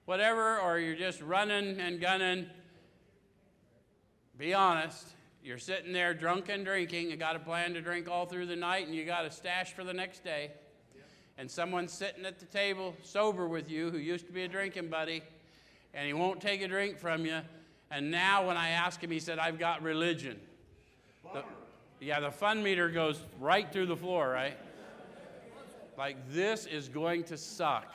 Speaker 1: whatever, or you're just running and gunning, be honest. You're sitting there drunk and drinking, you got a plan to drink all through the night, and you got a stash for the next day and someone's sitting at the table sober with you who used to be a drinking buddy, and he won't take a drink from you. And now, when I ask him, he said, I've got religion. The, yeah, the fun meter goes right through the floor, right? Like, this is going to suck.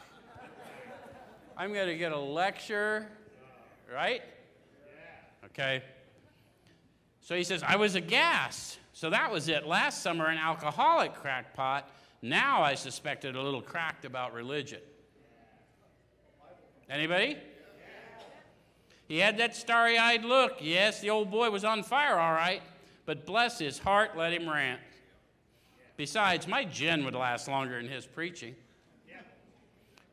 Speaker 1: I'm going to get a lecture, right? Okay. So he says, I was aghast. So that was it. Last summer, an alcoholic crackpot now I suspected a little cracked about religion. Anybody? He had that starry eyed look. Yes, the old boy was on fire, all right, but bless his heart, let him rant. Besides, my gin would last longer than his preaching.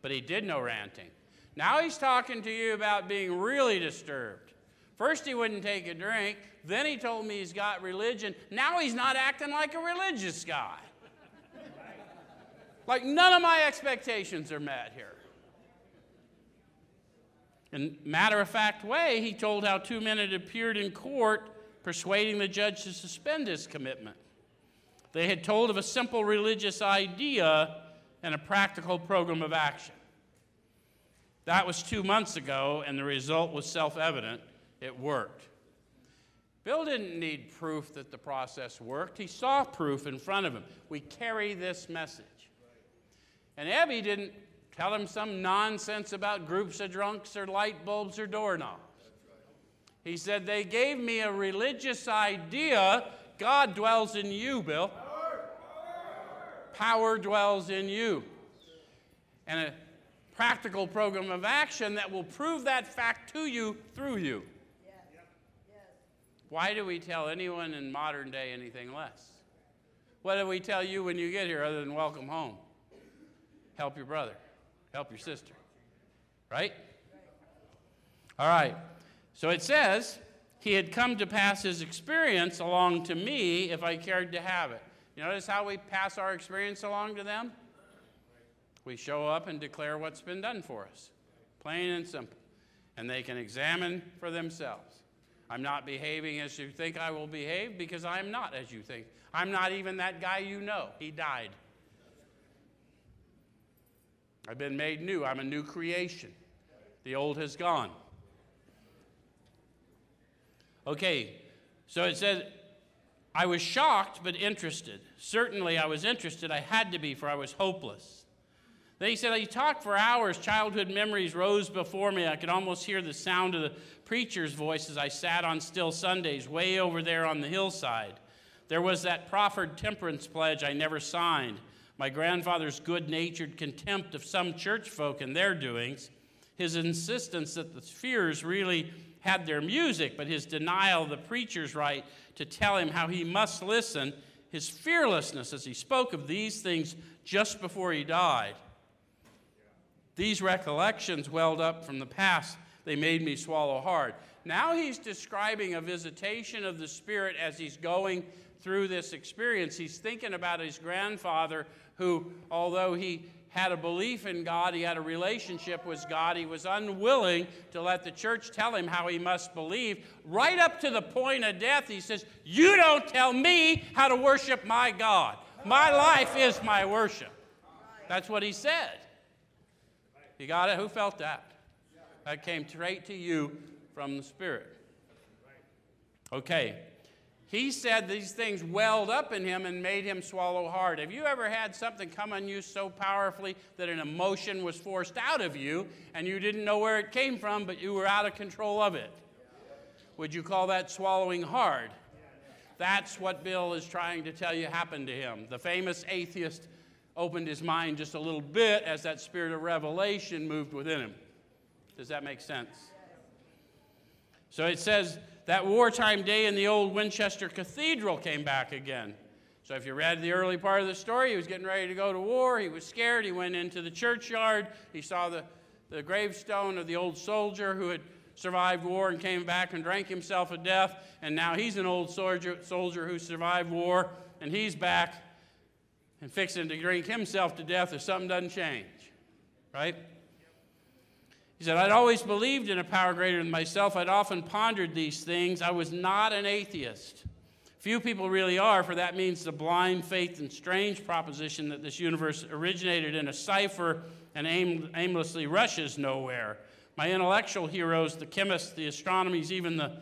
Speaker 1: But he did no ranting. Now he's talking to you about being really disturbed. First, he wouldn't take a drink. Then, he told me he's got religion. Now, he's not acting like a religious guy. Like, none of my expectations are met here. In matter of fact way, he told how two men had appeared in court persuading the judge to suspend his commitment. They had told of a simple religious idea and a practical program of action. That was two months ago, and the result was self evident it worked. Bill didn't need proof that the process worked, he saw proof in front of him. We carry this message. And Ebby didn't tell him some nonsense about groups of drunks or light bulbs or doorknobs. He said, They gave me a religious idea. God dwells in you, Bill. Power dwells in you. And a practical program of action that will prove that fact to you through you. Why do we tell anyone in modern day anything less? What do we tell you when you get here other than welcome home? Help your brother, help your sister. Right? All right. So it says, He had come to pass His experience along to me if I cared to have it. You notice how we pass our experience along to them? We show up and declare what's been done for us, plain and simple. And they can examine for themselves. I'm not behaving as you think I will behave because I am not as you think. I'm not even that guy you know. He died. I've been made new. I'm a new creation. The old has gone. Okay, so it says, I was shocked but interested. Certainly I was interested. I had to be, for I was hopeless. Then he said, He talked for hours. Childhood memories rose before me. I could almost hear the sound of the preacher's voice as I sat on still Sundays way over there on the hillside. There was that proffered temperance pledge I never signed my grandfather's good natured contempt of some church folk and their doings, his insistence that the spheres really had their music, but his denial of the preacher's right to tell him how he must listen, his fearlessness as he spoke of these things just before he died. These recollections welled up from the past. They made me swallow hard. Now he's describing a visitation of the Spirit as he's going through this experience. He's thinking about his grandfather who, although he had a belief in God, he had a relationship with God, he was unwilling to let the church tell him how he must believe. Right up to the point of death, he says, You don't tell me how to worship my God. My life is my worship. That's what he said. You got it? Who felt that? That came straight to you from the Spirit. Okay. He said these things welled up in him and made him swallow hard. Have you ever had something come on you so powerfully that an emotion was forced out of you and you didn't know where it came from, but you were out of control of it? Would you call that swallowing hard? That's what Bill is trying to tell you happened to him. The famous atheist opened his mind just a little bit as that spirit of revelation moved within him. Does that make sense? So it says that wartime day in the old Winchester Cathedral came back again. So if you read the early part of the story, he was getting ready to go to war. He was scared. He went into the churchyard. He saw the, the gravestone of the old soldier who had survived war and came back and drank himself to death. And now he's an old soldier, soldier who survived war, and he's back and fixing to drink himself to death if something doesn't change. Right? He said, I'd always believed in a power greater than myself. I'd often pondered these things. I was not an atheist. Few people really are, for that means the blind faith and strange proposition that this universe originated in a cipher and aim, aimlessly rushes nowhere. My intellectual heroes, the chemists, the astronomers, even the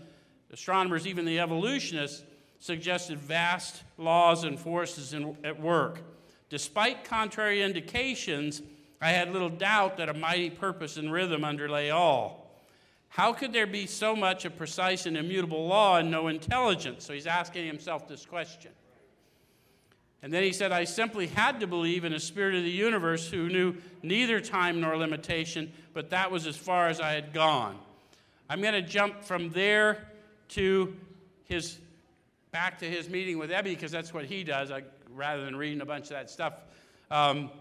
Speaker 1: astronomers, even the evolutionists, suggested vast laws and forces in, at work. Despite contrary indications, I had little doubt that a mighty purpose and rhythm underlay all. How could there be so much of precise and immutable law and no intelligence? So he's asking himself this question. And then he said, I simply had to believe in a spirit of the universe who knew neither time nor limitation, but that was as far as I had gone. I'm going to jump from there to his back to his meeting with Ebby because that's what he does, I, rather than reading a bunch of that stuff. Um,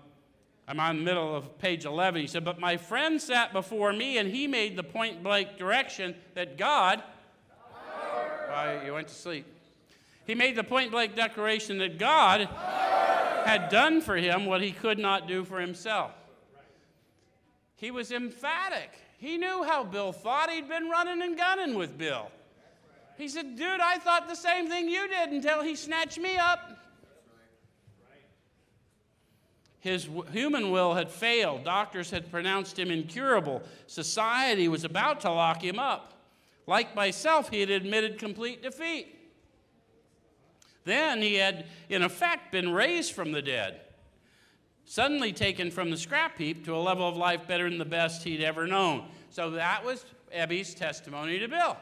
Speaker 1: I'm on the middle of page 11. He said, But my friend sat before me and he made the point blank direction that God. Why, you went to sleep. He made the point blank declaration that God had done for him what he could not do for himself. He was emphatic. He knew how Bill thought. He'd been running and gunning with Bill. He said, Dude, I thought the same thing you did until he snatched me up. His human will had failed. Doctors had pronounced him incurable. Society was about to lock him up. Like myself, he had admitted complete defeat. Then he had, in effect, been raised from the dead, suddenly taken from the scrap heap to a level of life better than the best he'd ever known. So that was Ebby's testimony to Bill.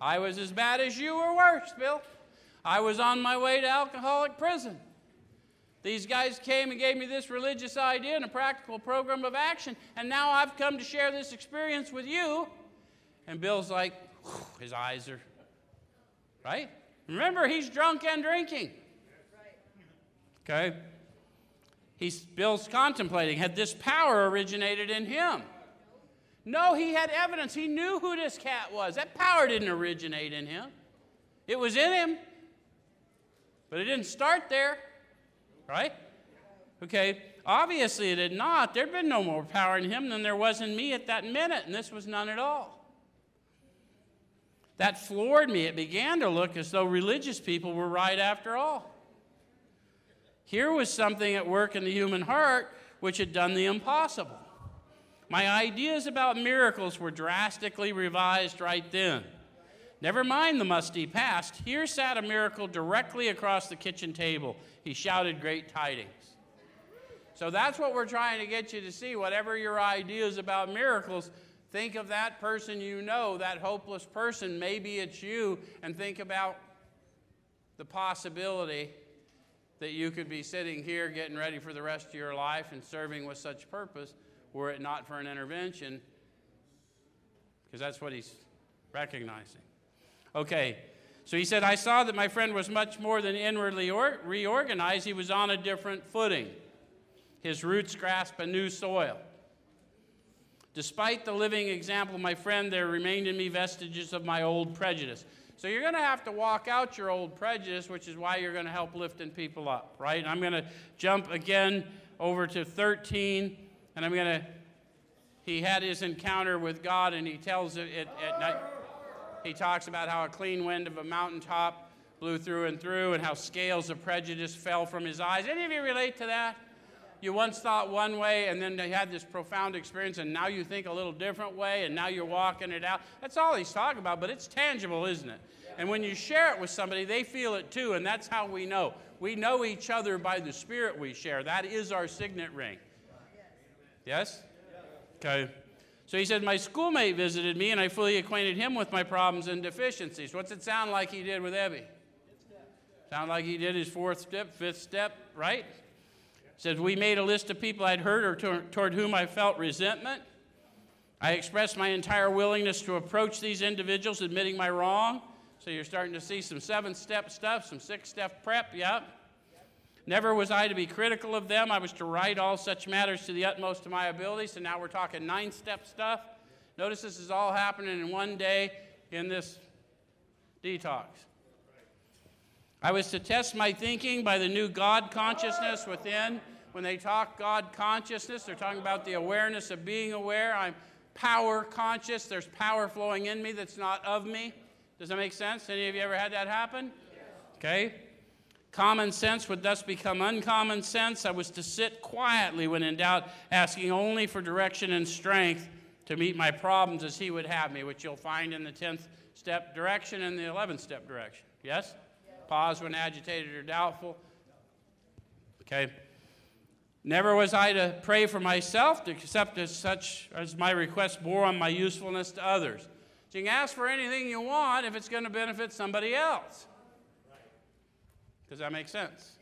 Speaker 1: I was as bad as you or worse, Bill. I was on my way to alcoholic prison. These guys came and gave me this religious idea and a practical program of action, and now I've come to share this experience with you. And Bill's like, his eyes are, right? Remember, he's drunk and drinking. Okay? He's, Bill's contemplating, had this power originated in him? No, he had evidence. He knew who this cat was. That power didn't originate in him, it was in him, but it didn't start there right? Okay, obviously it had not. There'd been no more power in him than there was in me at that minute, and this was none at all. That floored me. It began to look as though religious people were right after all. Here was something at work in the human heart which had done the impossible. My ideas about miracles were drastically revised right then. Never mind the musty past. Here sat a miracle directly across the kitchen table. He shouted great tidings. So that's what we're trying to get you to see. Whatever your ideas about miracles, think of that person you know, that hopeless person. Maybe it's you, and think about the possibility that you could be sitting here getting ready for the rest of your life and serving with such purpose were it not for an intervention, because that's what he's recognizing. Okay, so he said, I saw that my friend was much more than inwardly or- reorganized, he was on a different footing. His roots grasp a new soil. Despite the living example of my friend, there remained in me vestiges of my old prejudice. So you're going to have to walk out your old prejudice, which is why you're going to help lifting people up, right? I'm going to jump again over to 13, and I'm going to. He had his encounter with God, and he tells it at night he talks about how a clean wind of a mountaintop blew through and through and how scales of prejudice fell from his eyes. Any of you relate to that? you once thought one way and then they had this profound experience and now you think a little different way and now you're walking it out. That's all he's talking about, but it's tangible, isn't it? And when you share it with somebody, they feel it too, and that's how we know. We know each other by the spirit we share. That is our signet ring. Yes? Okay. So he said, My schoolmate visited me, and I fully acquainted him with my problems and deficiencies. What's it sound like he did with Ebby? Sound like he did his fourth step, fifth step, right? Says, We made a list of people I'd hurt or to- toward whom I felt resentment. I expressed my entire willingness to approach these individuals, admitting my wrong. So you're starting to see some seven step stuff, some six step prep, yep. Never was I to be critical of them. I was to right all such matters to the utmost of my ability. So now we're talking nine step stuff. Notice this is all happening in one day in this detox. I was to test my thinking by the new God consciousness within. When they talk God consciousness, they're talking about the awareness of being aware. I'm power conscious. There's power flowing in me that's not of me. Does that make sense? Any of you ever had that happen? Okay. Common sense would thus become uncommon sense. I was to sit quietly when in doubt, asking only for direction and strength to meet my problems as He would have me, which you'll find in the 10th step direction and the 11th step direction. Yes? Pause when agitated or doubtful. Okay. Never was I to pray for myself, except as such as my request bore on my usefulness to others. So you can ask for anything you want if it's going to benefit somebody else. Does that make sense?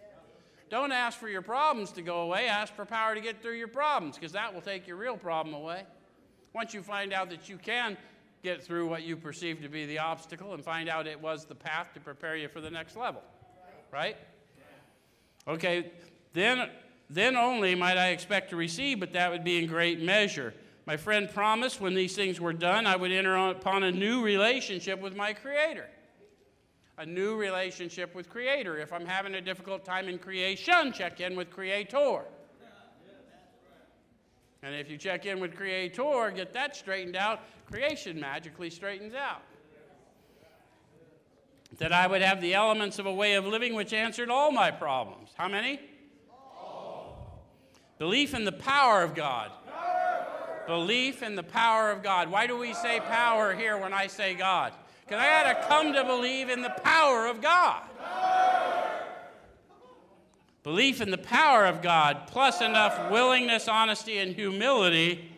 Speaker 1: Don't ask for your problems to go away. Ask for power to get through your problems because that will take your real problem away. Once you find out that you can get through what you perceive to be the obstacle and find out it was the path to prepare you for the next level. Right? Okay, then, then only might I expect to receive, but that would be in great measure. My friend promised when these things were done, I would enter upon a new relationship with my Creator a new relationship with Creator. If I'm having a difficult time in creation, check in with Creator. And if you check in with Creator, get that straightened out, creation magically straightens out. That I would have the elements of a way of living which answered all my problems. How many? All. Belief in the power of God. Power. Belief in the power of God. Why do we say power here when I say God? Because I had to come to believe in the power of God. Belief in the power of God, plus enough willingness, honesty, and humility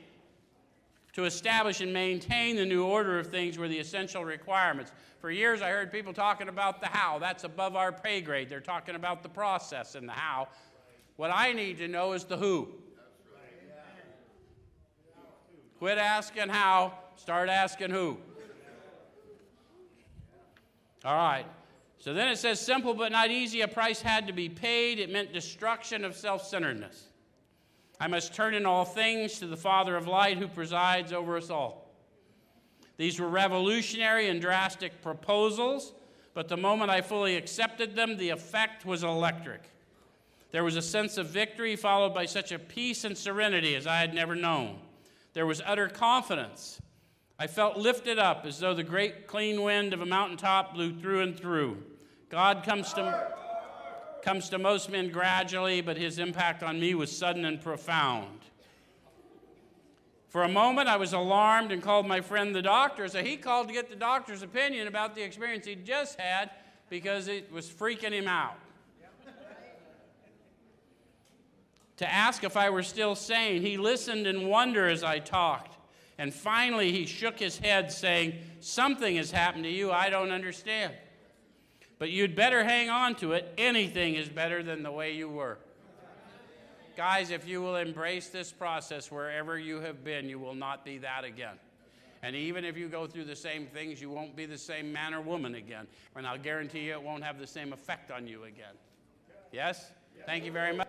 Speaker 1: to establish and maintain the new order of things were the essential requirements. For years, I heard people talking about the how. That's above our pay grade. They're talking about the process and the how. What I need to know is the who. Quit asking how, start asking who. All right. So then it says, simple but not easy, a price had to be paid. It meant destruction of self centeredness. I must turn in all things to the Father of light who presides over us all. These were revolutionary and drastic proposals, but the moment I fully accepted them, the effect was electric. There was a sense of victory followed by such a peace and serenity as I had never known. There was utter confidence I felt lifted up as though the great clean wind of a mountaintop blew through and through. God comes to, comes to most men gradually, but his impact on me was sudden and profound. For a moment, I was alarmed and called my friend the doctor. So he called to get the doctor's opinion about the experience he'd just had because it was freaking him out. to ask if I were still sane, he listened in wonder as I talked. And finally, he shook his head, saying, Something has happened to you I don't understand. But you'd better hang on to it. Anything is better than the way you were. Guys, if you will embrace this process wherever you have been, you will not be that again. And even if you go through the same things, you won't be the same man or woman again. And I'll guarantee you it won't have the same effect on you again. Yes? Thank you very much.